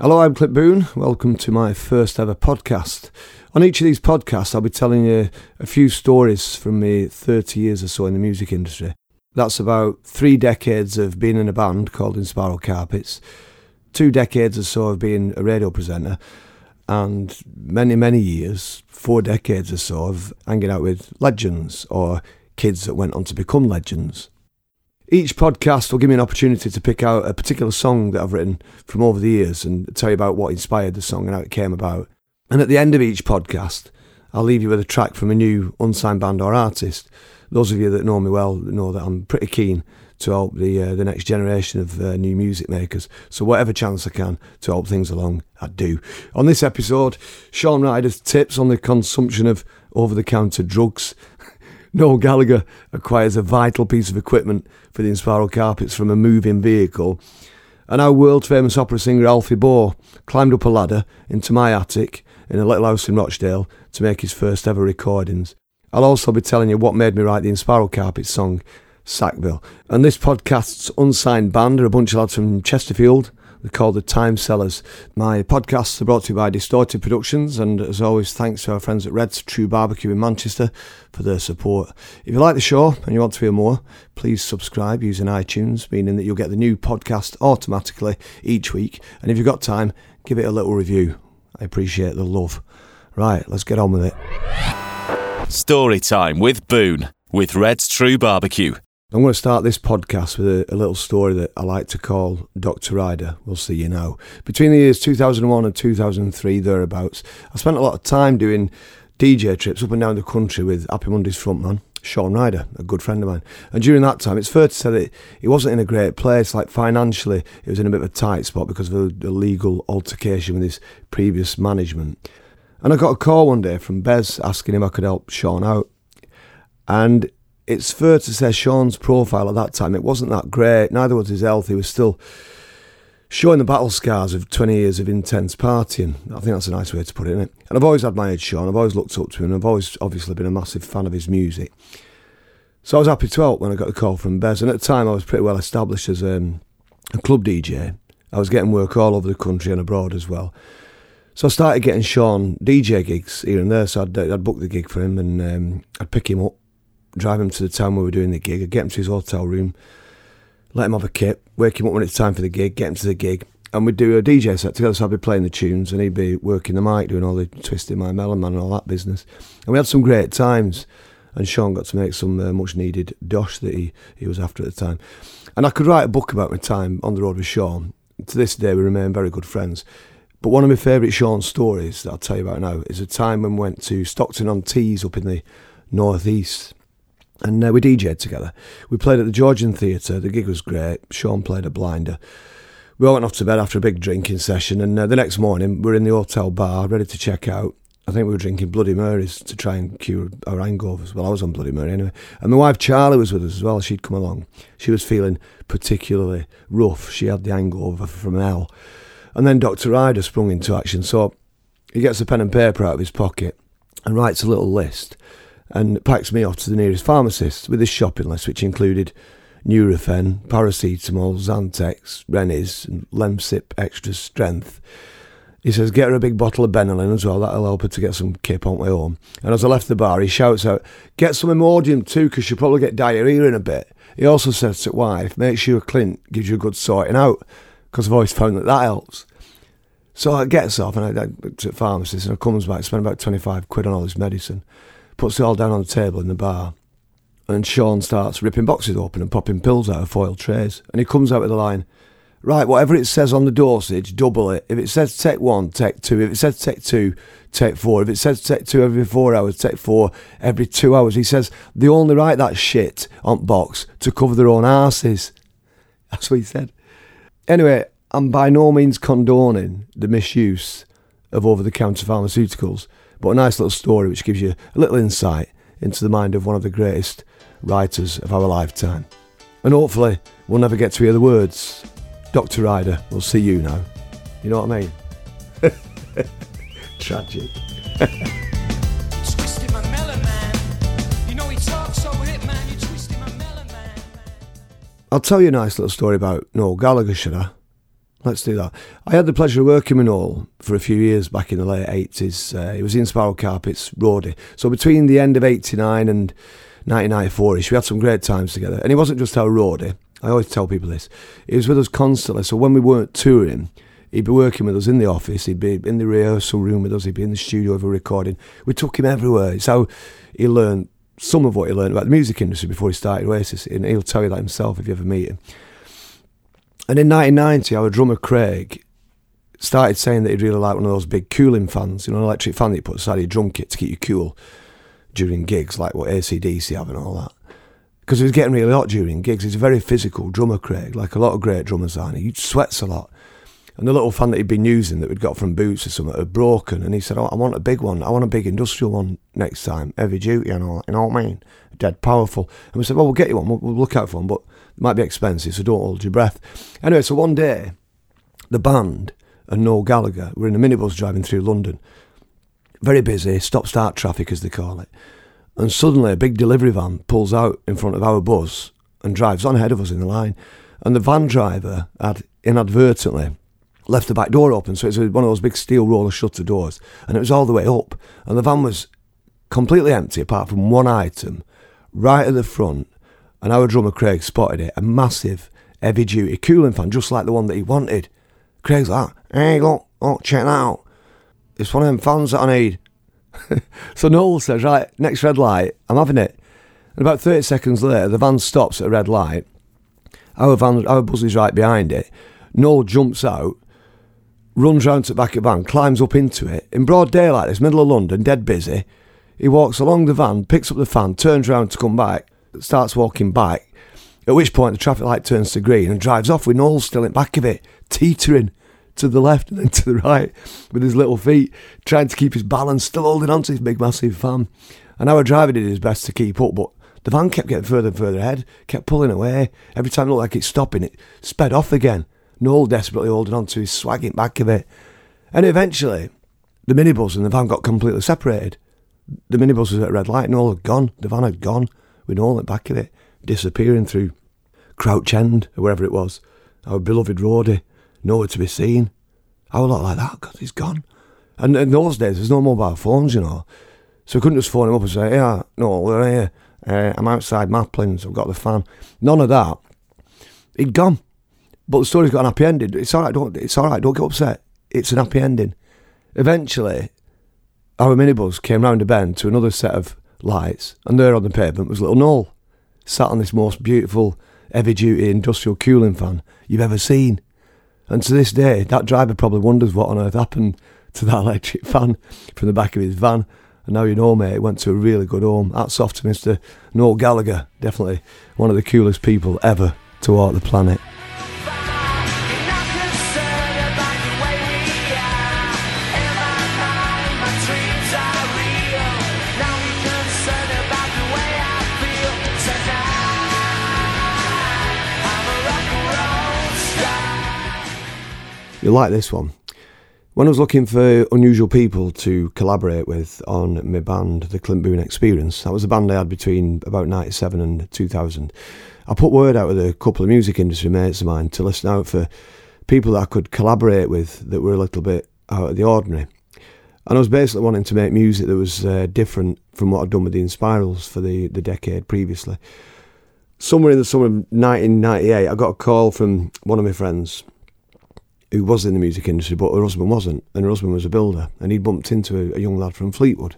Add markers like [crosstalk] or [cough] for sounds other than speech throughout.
Hello, I'm Clint Boon. Welcome to my first ever podcast. On each of these podcasts, I'll be telling you a few stories from me 30 years or so in the music industry. That's about three decades of being in a band called Inspiral Carpets, two decades or so of being a radio presenter, and many, many years, four decades or so, of hanging out with legends or kids that went on to become legends. Each podcast will give me an opportunity to pick out a particular song that I've written from over the years and tell you about what inspired the song and how it came about. And at the end of each podcast, I'll leave you with a track from a new unsigned band or artist. Those of you that know me well know that I'm pretty keen to help the uh, the next generation of uh, new music makers. So whatever chance I can to help things along, I do. On this episode, Shaun Ryder's tips on the consumption of over-the-counter drugs. Noel Gallagher acquires a vital piece of equipment for the Inspiral carpets from a moving vehicle. And our world famous opera singer Alfie Boe climbed up a ladder into my attic in a little house in Rochdale to make his first ever recordings. I'll also be telling you what made me write the Inspiral Carpets song, Sackville. And this podcast's unsigned band are a bunch of lads from Chesterfield. Called the Time Sellers. My podcasts are brought to you by Distorted Productions, and as always, thanks to our friends at Red's True Barbecue in Manchester for their support. If you like the show and you want to hear more, please subscribe using iTunes, meaning that you'll get the new podcast automatically each week. And if you've got time, give it a little review. I appreciate the love. Right, let's get on with it. Story time with Boon with Red's True Barbecue. I'm going to start this podcast with a, a, little story that I like to call Dr. Ryder. We'll see you now. Between the years 2001 and 2003, thereabouts, I spent a lot of time doing DJ trips up and down the country with Happy Mondays frontman Shaun Ryder, a good friend of mine. And during that time, it's fair to say that he wasn't in a great place. Like financially, he was in a bit of a tight spot because of a, a legal altercation with his previous management. And I got a call one day from Bez asking him if I could help Shaun out. And it's fair to say Shaun's profile at that time, it wasn't that great. Neither was his health. He was still showing the battle scars of 20 years of intense partying. I think that's a nice way to put it, it? And I've always admired Shaun. I've always looked up to him. I've always obviously been a massive fan of his music. So I was happy to help when I got the call from Bez. And at the time, I was pretty well established as um, a club DJ. I was getting work all over the country and abroad as well. So I started getting Shaun DJ gigs here and there. So I'd, I'd book the gig for him and um, I'd pick him up, drive him to the town where we're doing the gig. I'd get him to his hotel room, let him have a kip, wake him up when it's time for the gig, get him to the gig. And we'd do a DJ set together. So I'd be playing the tunes and he'd be working the mic, doing all the twisting my melon man and all that business. And we had some great times. And Shaun got to make some uh, much needed dosh that he, he was after at the time. And I could write a book about my time on the road with Shaun. To this day, we remain very good friends. But one of my favourite Shaun stories that I'll tell you about now is a time when we went to Stockton on Tees up in the northeast. And uh, we DJed together. We played at the Georgian Theatre. The gig was great. Shaun played a blinder. We all went off to bed after a big drinking session. And uh, the next morning, we are in the hotel bar, ready to check out. I think we were drinking Bloody Marys to try and cure our hangovers. Well, I was on Bloody Mary anyway. And my wife Charlie was with us as well. She'd come along. She was feeling particularly rough. She had the hangover from hell. And then Dr. Ryder sprung into action. So he gets a pen and paper out of his pocket and writes a little list and packs me off to the nearest pharmacist with his shopping list, which included Nurofen, paracetamol, Zantac, Rennies, and Lemsip extra strength. He says, get her a big bottle of Benylin as well, that'll help her to get some kip on way home. And as I left the bar, he shouts out, get some Imodium too, because she'll probably get diarrhea in a bit. He also says to wife, make sure Clint gives you a good sorting out because I've always found that that helps. So I gets off and I, I to the pharmacist and I comes back, spend about 25 quid on all this medicine, puts it all down on the table in the bar. And Shaun starts ripping boxes open and popping pills out of foil trays. And he comes out with the line, right, whatever it says on the dosage, double it. If it says take one, take two. If it says take two, take four. If it says take two every four hours, take four every two hours. He says they only write that shit on box to cover their own asses. [laughs] That's what he said. Anyway, I'm by no means condoning the misuse of over the counter pharmaceuticals, but a nice little story which gives you a little insight into the mind of one of the greatest writers of our lifetime. And hopefully, we'll never get to hear the words. Dr. Ryder, we'll see you now. You know what I mean? [laughs] Tragic. [laughs] I'll tell you a nice little story about Noel Gallagher, should I? Let's do that. I had the pleasure of working with Noel for a few years back in the late 80s. Uh, he was Inspiral Carpets, roadie. So between the end of 89 and 1994ish, we had some great times together. And he wasn't just our roadie. I always tell people this. He was with us constantly. So when we weren't touring, he'd be working with us in the office. He'd be in the rehearsal room with us. He'd be in the studio for recording. We took him everywhere. It's how he learned some of what he learned about the music industry before he started Oasis. And he'll tell you that himself if you ever meet him. And in 1990, our drummer Craig started saying that he'd really like one of those big cooling fans, you know, an electric fan that you put aside your drum kit to keep you cool during gigs, like what ACDC have and all that. Because he was getting really hot during gigs. He's a very physical drummer, Craig, like a lot of great drummers are. He sweats a lot. And the little fan that he'd been using that we'd got from Boots or something had broken. And he said, oh, I want a big one. I want a big industrial one next time, heavy duty and all that. You know what I mean? Dead powerful. And we said, well, we'll get you one. We'll, we'll look out for one. But it might be expensive, so don't hold your breath. Anyway, so one day, the band and Noel Gallagher were in a minibus driving through London. Very busy, stop start traffic as they call it. And suddenly a big delivery van pulls out in front of our bus and drives on ahead of us in the line. And the van driver had inadvertently left the back door open, so it's one of those big steel roller shutter doors, and it was all the way up. And the van was completely empty apart from one item right at the front and our drummer Craig spotted it, a massive heavy duty cooling fan, just like the one that he wanted. Craig's like, ah, hey, look, oh, check that out. It's one of them fans that I need. [laughs] so Noel says, right, next red light, I'm having it. And about 30 seconds later, the van stops at a red light. Our van, our buzz is right behind it. Noel jumps out, runs round to the back of the van, climbs up into it. In broad daylight, it's middle of London, dead busy. He walks along the van, picks up the fan, turns round to come back starts walking back, at which point the traffic light turns to green and drives off with Noel still in back of it, teetering to the left [laughs] and then to the right with his little feet, trying to keep his balance, still holding on to his big massive van. And our driver did his best to keep up, but the van kept getting further and further ahead, kept pulling away. Every time it looked like it's stopping, it sped off again. Noel desperately holding on to his swagging back of it. And eventually, the minibus and the van got completely separated. The minibus was at a red light, Noel had gone, the van had gone with all at back of it, disappearing through Crouch End or wherever it was. Our beloved roadie, nowhere to be seen. I was like that because he's gone. And in those days, there's no mobile phones, you know. So we couldn't just phone him up and say, yeah, no, we're here. Uh, I'm outside Maplins, I've got the fan. None of that. He'd gone. But the story's got an happy ending. It's all right, don't, it's all right, don't get upset. It's an happy ending. Eventually, our minibus came round a bend to another set of lights, and there on the pavement was little Noel, sat on this most beautiful heavy duty industrial cooling fan you've ever seen. And to this day, that driver probably wonders what on earth happened to that [laughs] electric fan from the back of his van. And now you know, mate, it went to a really good home. That's off to Mr. Noel Gallagher, definitely one of the coolest people ever to walk the planet. You'll like this one. When I was looking for unusual people to collaborate with on my band, the Clint Boon Experience, that was a band I had between about 97 and 2000. I put word out with a couple of music industry mates of mine to listen out for people that I could collaborate with that were a little bit out of the ordinary. And I was basically wanting to make music that was uh, different from what I'd done with the Inspirals for the, the decade previously. Somewhere in the summer of 1998, I got a call from one of my friends who was in the music industry, but her husband wasn't, and her husband was a builder, and he'd bumped into a, a young lad from Fleetwood,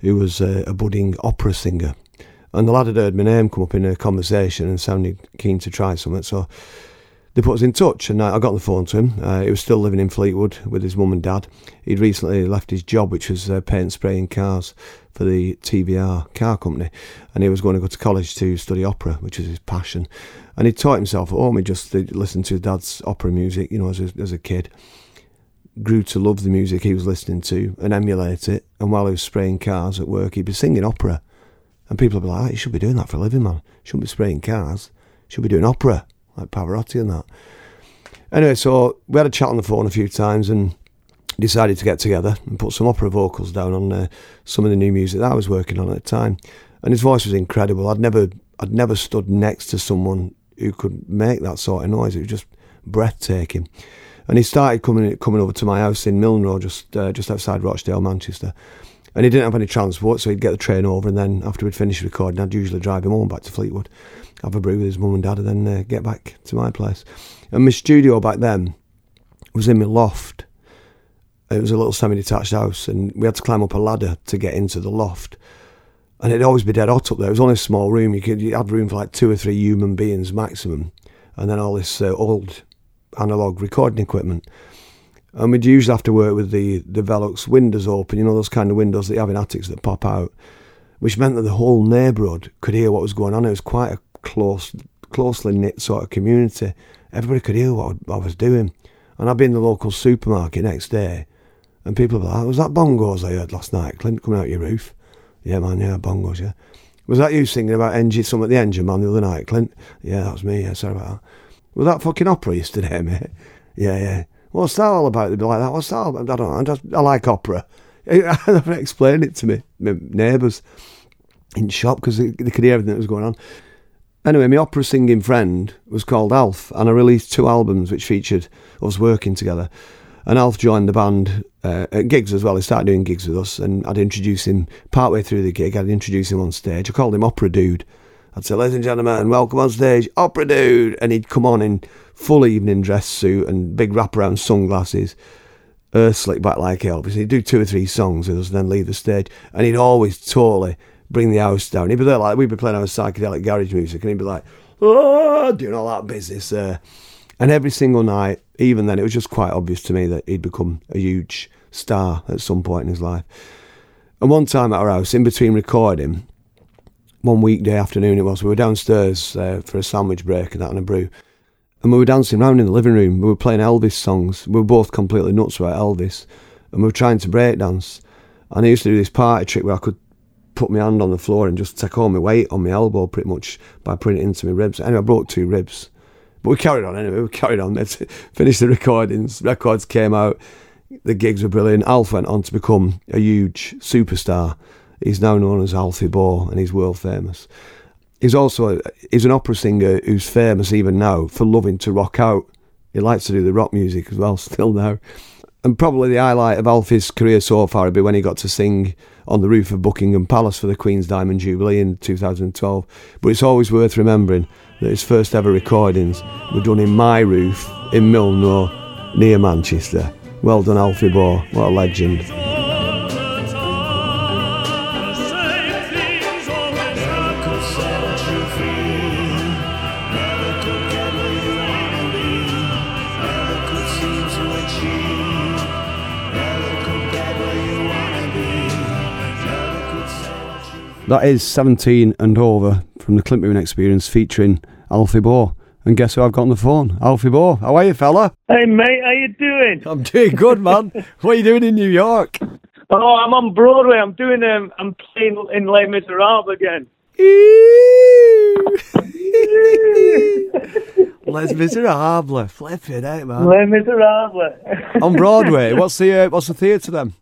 who was a, a, budding opera singer, and the lad had heard my name come up in a conversation and sounded keen to try something, so they put us in touch, and I got on the phone to him. Uh, he was still living in Fleetwood with his mum and dad. He'd recently left his job, which was uh, paint spraying cars for the TVR car company, and he was going to go to college to study opera, which was his passion. And he taught himself at home. He just listened to dad's opera music, you know, as a, as a kid. Grew to love the music he was listening to and emulate it. And while he was spraying cars at work, he'd be singing opera. And people would be like, oh, you should be doing that for a living, man. You shouldn't be spraying cars. You should be doing opera, like Pavarotti and that. Anyway, so we had a chat on the phone a few times and decided to get together and put some opera vocals down on uh, some of the new music that I was working on at the time. And his voice was incredible. I'd never, I'd never stood next to someone who could make that sort of noise. It was just breathtaking. and he started coming coming over to my house in Milne Road, just uh, just outside Rochdale, Manchester. And he didn't have any transport, so he'd get the train over, and then after we'd finished recording, I'd usually drive him home back to Fleetwood, have a brew with his mum and dad, and then uh, get back to my place. And my studio back then was in my loft. It was a little semi-detached house, and we had to climb up a ladder to get into the loft. And it'd always be dead hot up there. It was only a small room. You could you had room for like two or three human beings maximum, and then all this uh, old analog recording equipment. And we'd usually have to work with the, the Velux windows open, you know, those kind of windows that you have in attics that pop out, which meant that the whole neighbourhood could hear what was going on. It was quite a close, closely knit sort of community. Everybody could hear what I was doing. And I'd be in the local supermarket next day, and people were like, was that bongos I heard last night, Clint, coming out your roof? Yeah, man, yeah, bongos, yeah. Was that you singing about engine, something at the engine man the other night, Clint? Yeah, that was me, yeah, sorry about that. Was that fucking opera yesterday, [laughs] mate? Yeah, yeah. What's that all about? They'd be like that. What's that all about? I don't know. I, just, I like opera. [laughs] I never explained it to me, my neighbours in shop because they, they, could hear everything that was going on. Anyway, my opera singing friend was called Alf, and I released two albums which featured us working together. And Alf joined the band uh, at gigs as well. He started doing gigs with us, and I'd introduce him partway through the gig. I'd introduce him on stage. I called him Opera Dude I'd say, ladies and gentlemen, welcome on stage, Opera Dude. And he'd come on in full evening dress suit and big wraparound sunglasses, uh, slick back like Elvis. He'd do two or three songs with us and then leave the stage. And he'd always totally bring the house down. He'd be there like, we'd be playing our psychedelic garage music and he'd be like, oh, doing all that business. Uh, and every single night, even then, it was just quite obvious to me that he'd become a huge star at some point in his life. And one time at our house, in between recording, one weekday afternoon it was. We were downstairs uh, for a sandwich break and that and a brew. And we were dancing around in the living room. We were playing Elvis songs. We were both completely nuts about Elvis. And we were trying to break dance. And I used to do this party trick where I could put my hand on the floor and just take all my weight on my elbow pretty much by putting it into my ribs. Anyway, I broke two ribs. But we carried on anyway. We carried on. Finished the recordings. Records came out. The gigs were brilliant. Alf went on to become a huge superstar. He's now known as Alfie Boe and he's world famous. He's also he's an opera singer who's famous even now for loving to rock out. He likes to do the rock music as well [laughs] still now. And probably the highlight of Alfie's career so far would be when he got to sing on the roof of Buckingham Palace for the Queen's Diamond Jubilee in 2012. But it's always worth remembering that his first ever recordings were done in my roof in Milne Road near Manchester. Well done, Alfie Boe. What a legend. That is 17 and over from the Clint Boon Experience featuring Alfie Boe. And guess who I've got on the phone? Alfie Boe. How are you, fella? Hey, mate. How you doing? I'm doing good, man. what are you doing in New York? Oh, I'm on Broadway. I'm doing um, I'm playing in Les Miserables again. Les Miserables, flipping out, man. Les Miserables. on Broadway. What's the uh, what's the theatre then?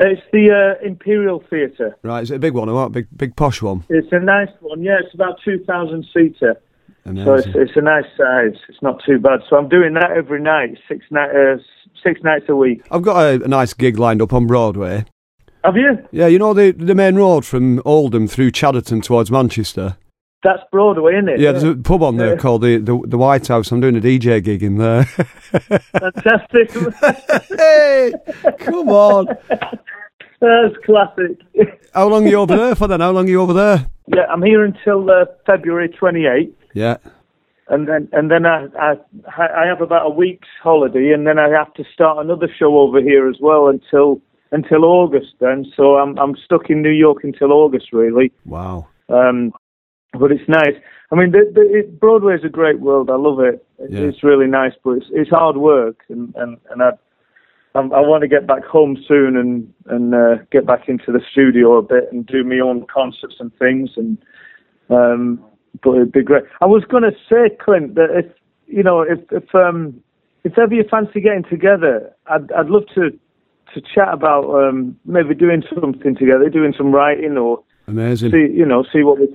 It's the uh, Imperial Theatre. Right, is it a big one or what? Big, big posh one? It's a nice one. Yeah, it's about two thousand seater. Amazing. So it's, it's a nice size. It's not too bad. So I'm doing that every night, six night, uh, six nights a week. I've got a, a, nice gig lined up on Broadway. Have you? Yeah, you know the the main road from Oldham through Chadderton towards Manchester. That's Broadway, isn't it? Yeah, there's a pub on there yeah. called the, the the White House. I'm doing a DJ gig in there. [laughs] Fantastic. [laughs] hey, come on. [laughs] That's classic. [laughs] How long are you over there for then? How long are you over there? Yeah, I'm here until uh, February 28th. Yeah. And then and then I, I I have about a week's holiday, and then I have to start another show over here as well until until August. Then, so I'm I'm stuck in New York until August, really. Wow. Um, but it's nice. I mean, the, the, it, Broadway is a great world. I love it. Yeah. It's really nice, but it's it's hard work, and and and I I, I want to get back home soon and and uh, get back into the studio a bit and do my own concerts and things. And um, but it'd be great. I was going to say, Clint, that if you know, if if um, if ever you fancy getting together, I'd I'd love to to chat about um, maybe doing something together, doing some writing or amazing. See, you know, see what we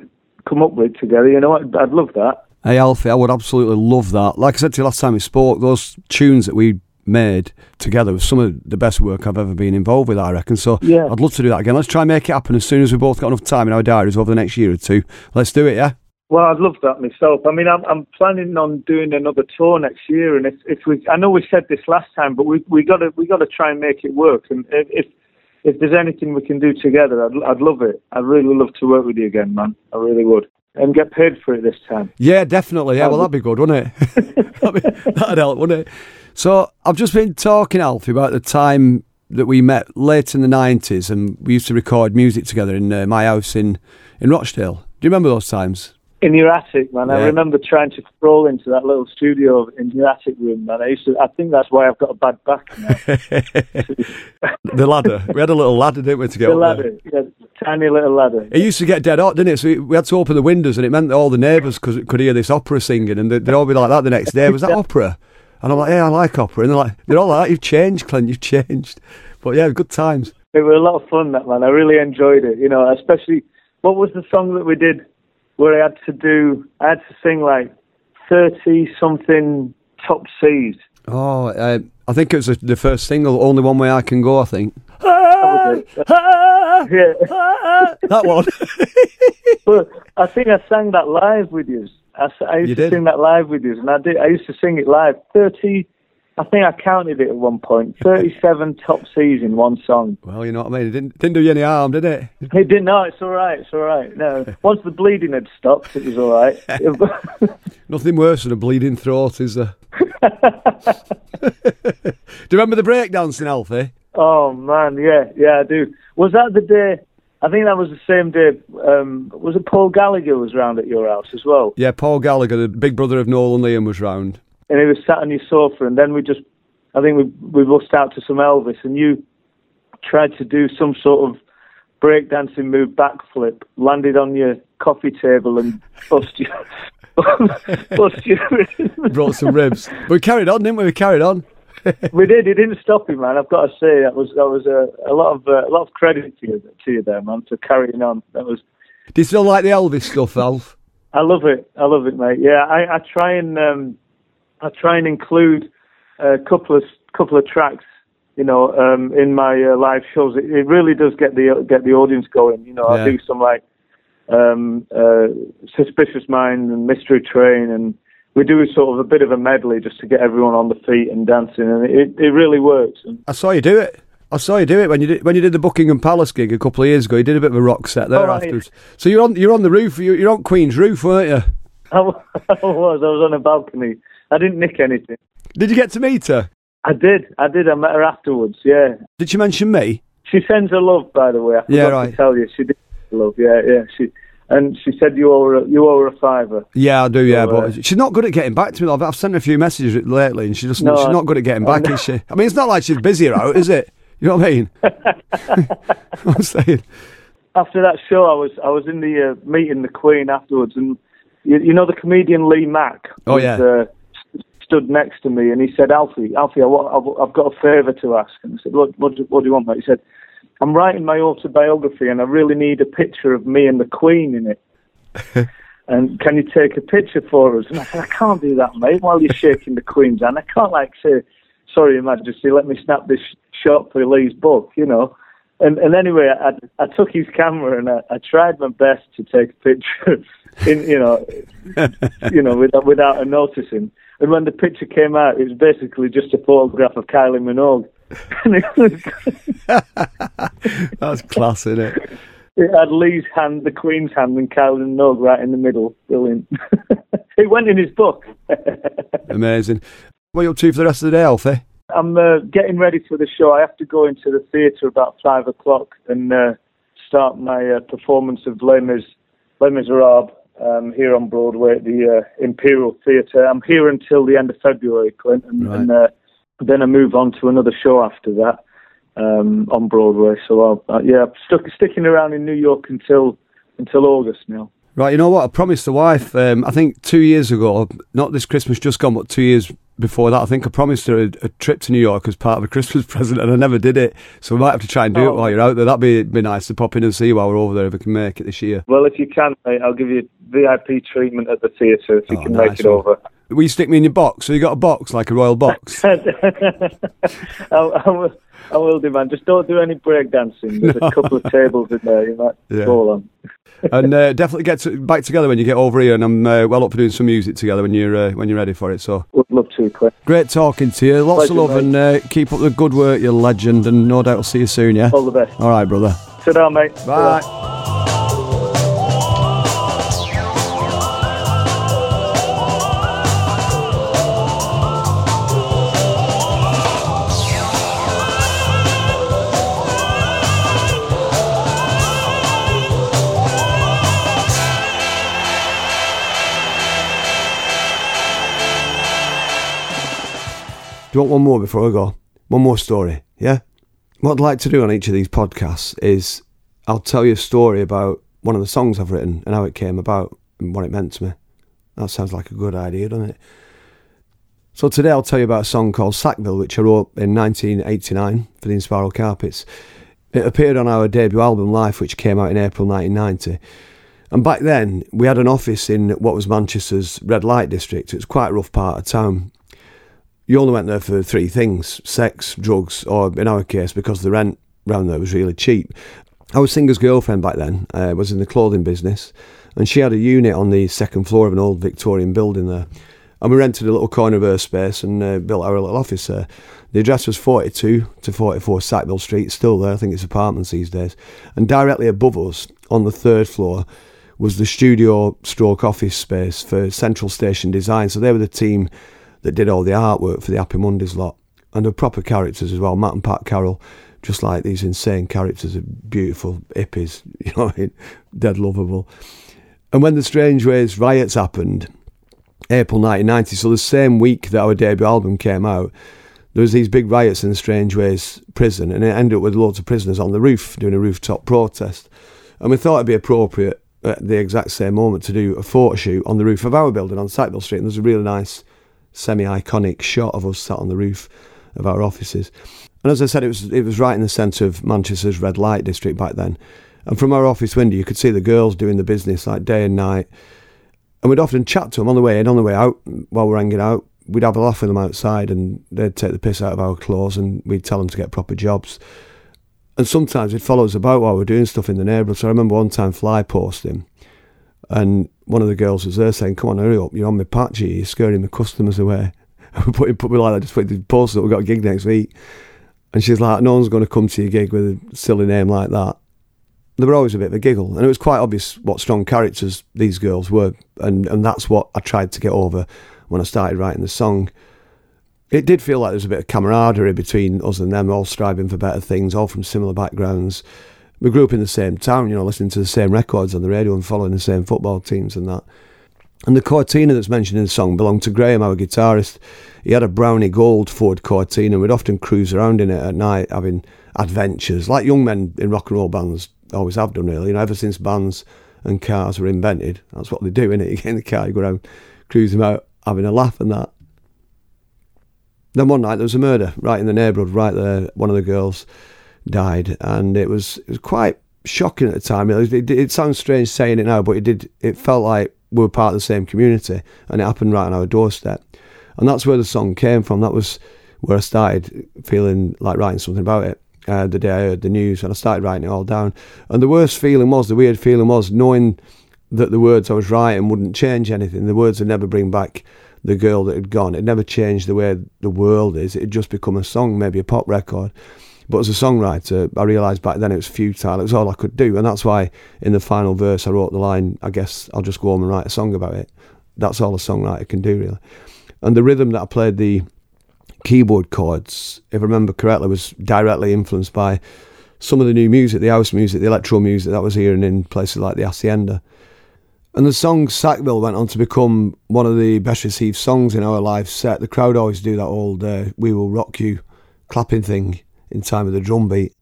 come up with together. You know, I'd, I'd love that. Hey Alfie, I would absolutely love that. Like I said to you last time we spoke, those tunes that we made together was some of the best work I've ever been involved with, I reckon. So Yeah. I'd love to do that again. Let's try and make it happen as soon as we've both got enough time in our diaries over the next year or two. Let's do it, yeah? Well, I'd love that myself. I mean, I'm, I'm planning on doing another tour next year, and if, if we, I know we said this last time, but we we got to we got to try and make it work. And if if, if there's anything we can do together, I'd I'd love it. I'd really love to work with you again, man. I really would, and get paid for it this time. Yeah, definitely. Yeah, well, that'd be good, wouldn't it? [laughs] that'd, be, that'd help, wouldn't it? So I've just been talking, Alfie, about the time that we met late in the 90s and we used to record music together in uh, my house in, in Rochdale. Do you remember those times? In your attic, man. I remember trying to crawl into that little studio in your attic room, man. I used to. I think that's why I've got a bad back now. [laughs] the ladder. We had a little ladder, didn't we, to get the up there? ladder, yeah, tiny little ladder. It used to get dead hot, didn't it? So we- we had to open the windows, and it meant that all the neighbours could, could hear this opera singing, and they'd, they'd all be like that the next day. Was that opera? And I'm like, yeah, I like opera. And they're like, they're all like, you've changed, Clint, you've changed. But yeah, good times. It was a lot of fun, that man. I really enjoyed it. You know, especially what was the song that we did where I had to do? I had to sing like thirty something top C's. Oh, uh, I think it was the- first single, Only One Way I Can Go, I think. it. [laughs] [laughs] Yeah, that one. [laughs] but I think I sang that live with you. I, I used You to did? sing that live with you, and I did. I used to sing it live. Thirty. I think I counted it at one point. [laughs] Thirty-seven top C's in one song. well, you know what I mean? It didn't, didn't do you any harm, did it? [laughs] It didn't. No, it's all right. It's all right. No, [laughs] once the bleeding had stopped, it was all right. Nothing worse than a bleeding throat, is there? do you remember the breakdancing, Alfie? Oh man, yeah, yeah, I do. Was that the day? I think that was the same day. Um, was it Paul Gallagher was round at your house as well? Yeah, Paul Gallagher, the big brother of Noel and Liam, was round. And he was sat on your sofa, and then we just, I think we we bust out to some Elvis, and you tried to do some sort of breakdancing move, backflip, landed on your coffee table, and [laughs] bust you, [laughs] bust you. [laughs] Brought some ribs. We carried on, didn't we? We carried on. [laughs] we did. It didn't stop him, man. I've got to say that was that was a, a lot of uh, a lot of credit to you to you there, man, for carrying on. That was. Do you still like the Elvis stuff, Alf? I love it. I love it, mate. Yeah, I, I try and um, I try and include a couple of couple of tracks, you know, um, in my uh, live shows. It, it really does get the get the audience going. You know, Yeah. I do some like um, uh, Suspicious Mind and Mystery Train, and we do sort of a bit of a medley just to get everyone on the feet and dancing, and it it really works. And I saw you do it. I saw you do it when you did when you did the Buckingham Palace gig a couple of years ago. You did a bit of a rock set there right. afterwards. So you're on you're on the roof. You're, you're on Queen's roof, weren't you? [laughs] I was, I was on a balcony. I didn't nick anything. Did you get to meet her? I did. I did. I met her afterwards. Yeah. Did she mention me? She sends her love, by the way. I forgot Yeah, right. to tell you. She did love. Yeah, yeah. She and she said you owe her a, you owe her a fiver. Yeah, I do. Yeah, So, uh, but she's not good at getting back to me. I've, I've sent her a few messages lately, and she just No, she's not good at getting back, is she? I mean, it's not like she's busy out, is it? [laughs] You know what I mean? [laughs] [laughs] I'm saying. After that show, I was I was in the uh, meeting the Queen afterwards, and you, you know the comedian Lee Mack. Oh, was, yeah. Uh, st- stood next to me, and he said, "Alfie, Alfie, I, I've, I've got a favour to ask." And I said, "What what do, what do you want?" Mate? He said, "I'm writing my autobiography, and I really need a picture of me and the Queen in it." [laughs] and can you take a picture for us? And I said, I can't do that, mate, while you're shaking the Queen's hand. I can't, like, say, sorry, Your Majesty, let me snap this shot for Lee's book, you know. And, and anyway, I, I took his camera and I, I tried my best to take a picture, [laughs] in, you know, you know, without, without her noticing. And when the picture came out, it was basically just a photograph of Kylie Minogue. And it, was, That's class, isn't it? it had Lee's hand, the Queen's hand, and Kylie Minogue right in the middle. Brilliant. [laughs] it went in his book. [laughs] Amazing. What are you up to for the rest of the day, Alfie? I'm uh, getting ready for the show. I have to go into the theatre about five o'clock and uh, start my uh, performance of Les, Mis- Les Miserables um, here on Broadway at the uh, Imperial Theatre. I'm here until the end of February, Clint, and, Right. and uh, then I move on to another show after that um, on Broadway. So I'll, uh, yeah, I'm stuck sticking around in New York until until August now. Right, you know what? I promised the wife, um, I think two years ago, not this Christmas just gone, but two years before that, I think I promised her a, a trip to New York as part of a Christmas [laughs] present, and I never did it. So we might have to try and do it Oh. while you're out there. That'd be, be nice to pop in and see you while we're over there if we can make it this year. Well, if you can, mate, I'll give you VIP treatment at the theatre if you Oh, can nice make it one. over. Will you stick me in your box? So you got a box, like a royal box? [laughs] I, I, will, I will do, man. Just don't do any breakdancing. There's no. a couple of tables in there you might yeah. fall on. [laughs] and uh, definitely get to, back together when you get over here, and I'm uh, well up for doing some music together when you're uh, when you're ready for it. So would love to, Cliff. Great talking to you. Lots Pleasure, of love, mate. and uh, keep up the good work, you legend. And no doubt I'll see you soon. Yeah. All the best. All right, brother. Sit down, mate. Bye. Do you want one more before I go? One more story, yeah? What I'd like to do on each of these podcasts is I'll tell you a story about one of the songs I've written and how it came about and what it meant to me. That sounds like a good idea, doesn't it? So today I'll tell you about a song called Sackville, which I wrote in 1989 for the Inspiral Carpets. It appeared on our debut album Life, which came out in April 1990. And back then, we had an office in what was Manchester's red light district. It was quite a rough part of town you only went there for three things sex, drugs, or in our case, because the rent round there was really cheap. I was Singer's girlfriend back then, uh, was in the clothing business, and she had a unit on the second floor of an old Victorian building there. And we rented a little corner of her space and uh, built our little office there. The address was 42 to 44 Sackville Street, still there. I think it's apartments these days. And directly above us, on the third floor, was the studio stroke office space for Central Station Design. So they were the team that did all the artwork for the Happy Mondays lot. And the proper characters as well, Matt and Pat Carroll, just like these insane characters, of beautiful hippies, [laughs] you know, I mean? dead lovable. And when the Strangeways riots happened, April 1990, so the same week that our debut album came out, there was these big riots in the Strangeways prison, and it ended up with loads of prisoners on the roof doing a rooftop protest. And we thought it'd be appropriate at the exact same moment to do a photo shoot on the roof of our building on Sackville Street. And there's a really nice semi iconic shot of us sat on the roof of our offices. And as I said, it was it was right in the centre of Manchester's red light district back then. And from our office window, you could see the girls doing the business like day and night. And we'd often chat to them on the way in, on the way out, while we're hanging out. We'd have a laugh with them outside, and they'd take the piss out of our clothes, and we'd tell them to get proper jobs. And sometimes they'd follow us about while we we're doing stuff in the neighbourhood. So I remember one time fly posting, and one of the girls was there saying, "Come on, hurry up! You're on my patchy. You're scaring the customers away." And [laughs] we put put me like that. Just put the post that we got a gig next week, and she's like, "No one's going to come to your gig with a silly name like that." There were always a bit of a giggle, and it was quite obvious what strong characters these girls were, and and that's what I tried to get over when I started writing the song. It did feel like there was a bit of camaraderie between us and them, all striving for better things, all from similar backgrounds we grew up in the same town, you know, listening to the same records on the radio and following the same football teams and that. And the Cortina that's mentioned in the song belonged to Graham, our guitarist. He had a brownie gold Ford Cortina. And we'd often cruise around in it at night, having adventures, like young men in rock and roll bands always have done, really. You know, ever since bands and cars were invented, that's what they do, innit? [laughs] You get in the car, you go around cruising out, having a laugh and that. Then one night there was a murder right in the neighbourhood, right there. One of the girls died, and it was it was quite shocking at the time. It, it, it, sounds strange saying it now, but it did. It felt like we were part of the same community, and it happened right on our doorstep. And that's where the song came from. That was where I started feeling like writing something about it. Uh, the day I heard the news, and I started writing it all down. And the worst feeling was, the weird feeling was, knowing that the words I was writing wouldn't change anything. The words would never bring back the girl that had gone. It never changed the way the world is. It had just become a song, maybe a pop record. But as a songwriter, I realised back then it was futile. It was all I could do, and that's why in the final verse I wrote the line. I guess I'll just go home and write a song about it. That's all a songwriter can do, really. And the rhythm that I played the keyboard chords, if I remember correctly, was directly influenced by some of the new music, the house music, the electro music that I was hearing in places like the Hacienda. And the song Sackville went on to become one of the best received songs in our live set. The crowd always do that old uh, We Will Rock You clapping thing in time of the drum beat.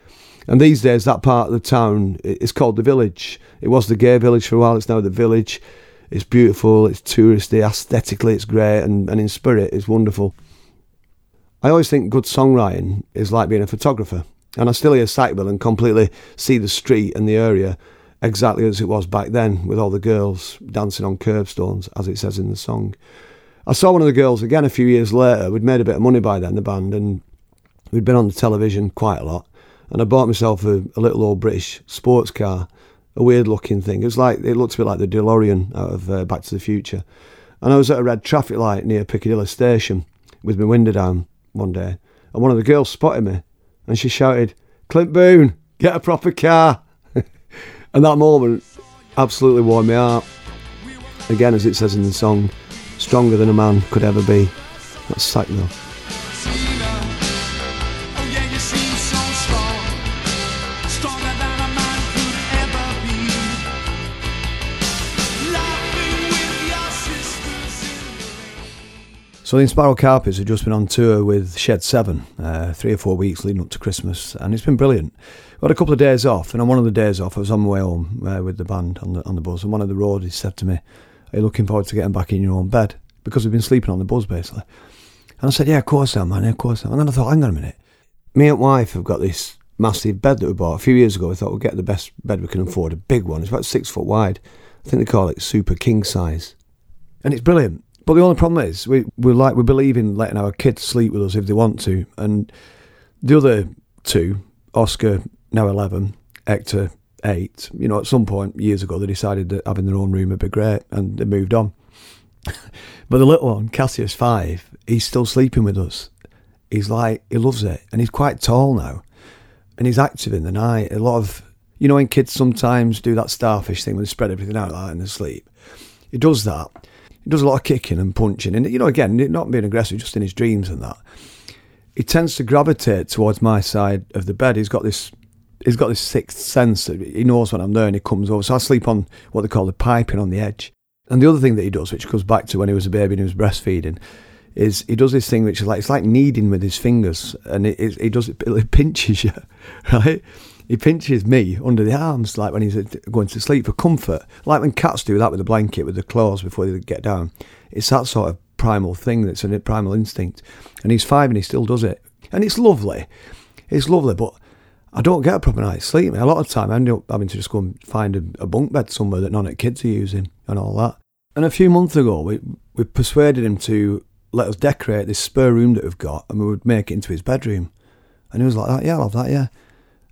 And these days, that part of the town is called the village. It was the gay village for a while. It's now the village. It's beautiful. It's touristy. Aesthetically, it's great, and, and in spirit, it's wonderful. I always think good songwriting is like being a photographer, and I still hear Sackville and completely see the street and the area exactly as it was back then, with all the girls dancing on curbstones, as it says in the song. I saw one of the girls again a few years later. We'd made a bit of money by then, the band, and we'd been on the television quite a lot. And I bought myself a, a little old British sports car, a weird looking thing. It was like it looked a bit like the DeLorean out of uh, Back to the Future. And I was at a red traffic light near Piccadilly Station with my window down one day, and one of the girls spotted me, and she shouted, "Clint Boon, get a proper car!" [laughs] and that moment absolutely warmed me heart. Again, as it says in the song, stronger than a man could ever be. That's Sackville. So the Inspiral Carpets have just been on tour with Shed 7, uh, three or four weeks leading up to Christmas, and it's been brilliant. We had a couple of days off, and on one of the days off, I was on my way home uh, with the band on the, on the bus, and one of the roadies said to me, Are you looking forward to getting back in your own bed? Because we've been sleeping on the bus, basically. And I said, Yeah, of course I am, man, of course I am. And then I thought, Hang on a minute. Me and wife have got this massive bed that we bought a few years ago. We thought we'll get the best bed we can afford, a big one. It's about six foot wide. I think they call it super king size. And it's brilliant but the only problem is we we like we believe in letting our kids sleep with us if they want to, and the other two, Oscar now eleven, Hector eight. You know, at some point years ago they decided that having their own room would be great, and they moved on. [laughs] but the little one, Cassius five, he's still sleeping with us. He's like he loves it, and he's quite tall now, and he's active in the night. A lot of you know when kids sometimes do that starfish thing when they spread everything out like in their sleep. He does that he does a lot of kicking and punching, and you know, again, not being aggressive, just in his dreams and that. He tends to gravitate towards my side of the bed. He's got this, he's got this sixth sense that he knows when I'm there, and he comes over. So I sleep on what they call the piping on the edge. And the other thing that he does, which goes back to when he was a baby and he was breastfeeding, is he does this thing which is like it's like kneading with his fingers, and it, it, he does it, [laughs] it pinches you, [laughs] right? He pinches me under the arms like when he's going to sleep for comfort, like when cats do that with a blanket with the claws before they get down. It's that sort of primal thing that's a primal instinct, and he's five and he still does it, and it's lovely. It's lovely, but I don't get a proper night's sleep. A lot of time I end up having to just go and find a, a bunk bed somewhere that none of the kids are using and all that. And a few months ago, we we persuaded him to let us decorate this spare room that we've got, and we would make it into his bedroom. And he was like, "Yeah, I'll have that. Yeah."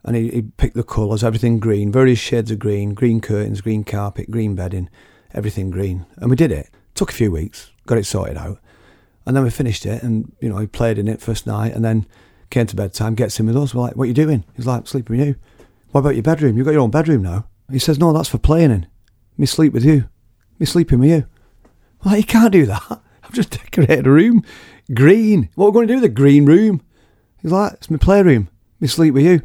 And he, he picked the colours, everything green, various shades of green, green curtains, green carpet, green bedding, everything green. And we did it. Took a few weeks, got it sorted out. And then we finished it and, you know, he played in it first night and then came to bedtime, gets in with us. We're like, what are you doing? He's like, sleeping with you. What about your bedroom? You've got your own bedroom now. He says, no, that's for playing in. Me sleep with you. Me sleeping with you. Well, like, you can't do that. [laughs] I've just decorated a room. Green. What are we going to do with the green room? He's like, it's my playroom. Me sleep with you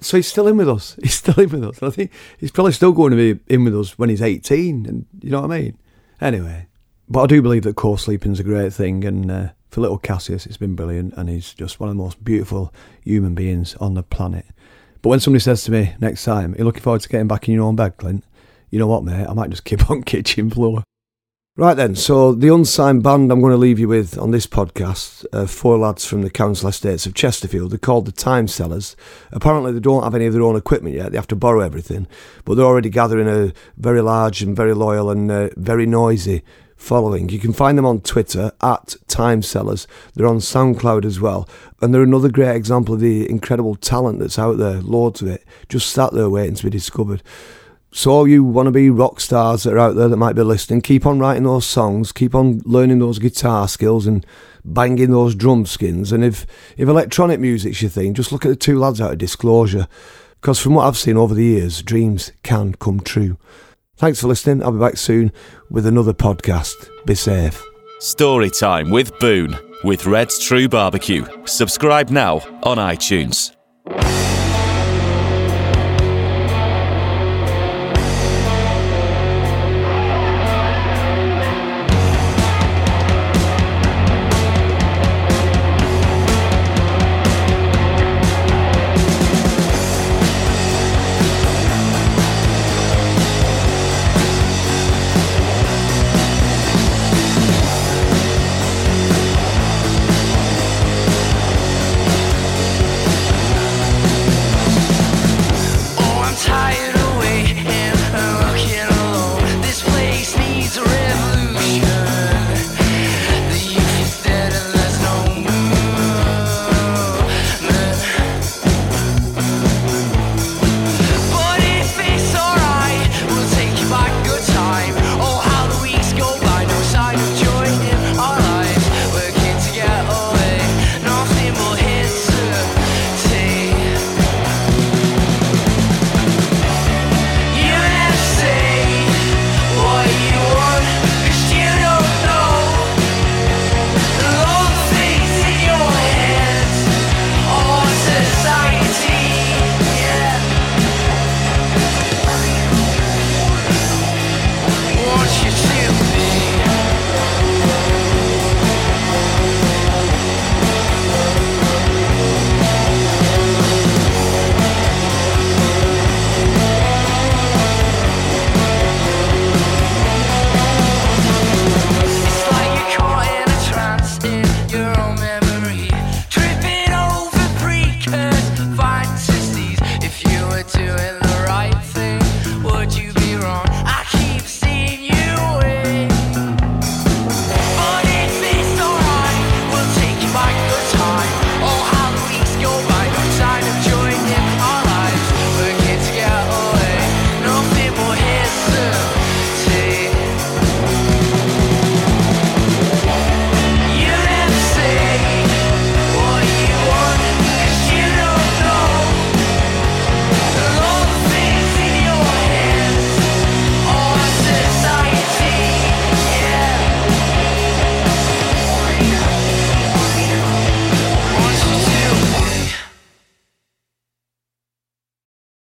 so he's still in with us. [laughs] He's still in with us. I think he's probably still going to be in with us when he's 18. And you know what I mean? Anyway, but I do believe that co-sleeping's a great thing. And uh, for little Cassius, it's been brilliant. And he's just one of the most beautiful human beings on the planet. But when somebody says to me next time, You're looking forward to getting back in your own bed, Clint? You know what, mate? I might just keep [laughs] on kitchen floor. Right then, so the unsigned band I'm going to leave you with on this podcast four lads from the council estates of Chesterfield. They're called the Time Sellers. Apparently, they don't have any of their own equipment yet. They have to borrow everything, but they're already gathering a very large and very loyal and uh, very noisy following. You can find them on Twitter at Time Sellers. They're on SoundCloud as well, and they're another great example of the incredible talent that's out there. Loads of it, just sat there waiting to be discovered. So all you wannabe rock stars that are out there that might be listening, keep on writing those songs, keep on learning those guitar skills and banging those drum skins. And if, if electronic music's your thing, just look at the two lads out of Disclosure. Because from what I've seen over the years, dreams can come true. Thanks for listening. I'll be back soon with another podcast. Be safe. Story time with Boon with Red's True Barbecue. Subscribe now on iTunes.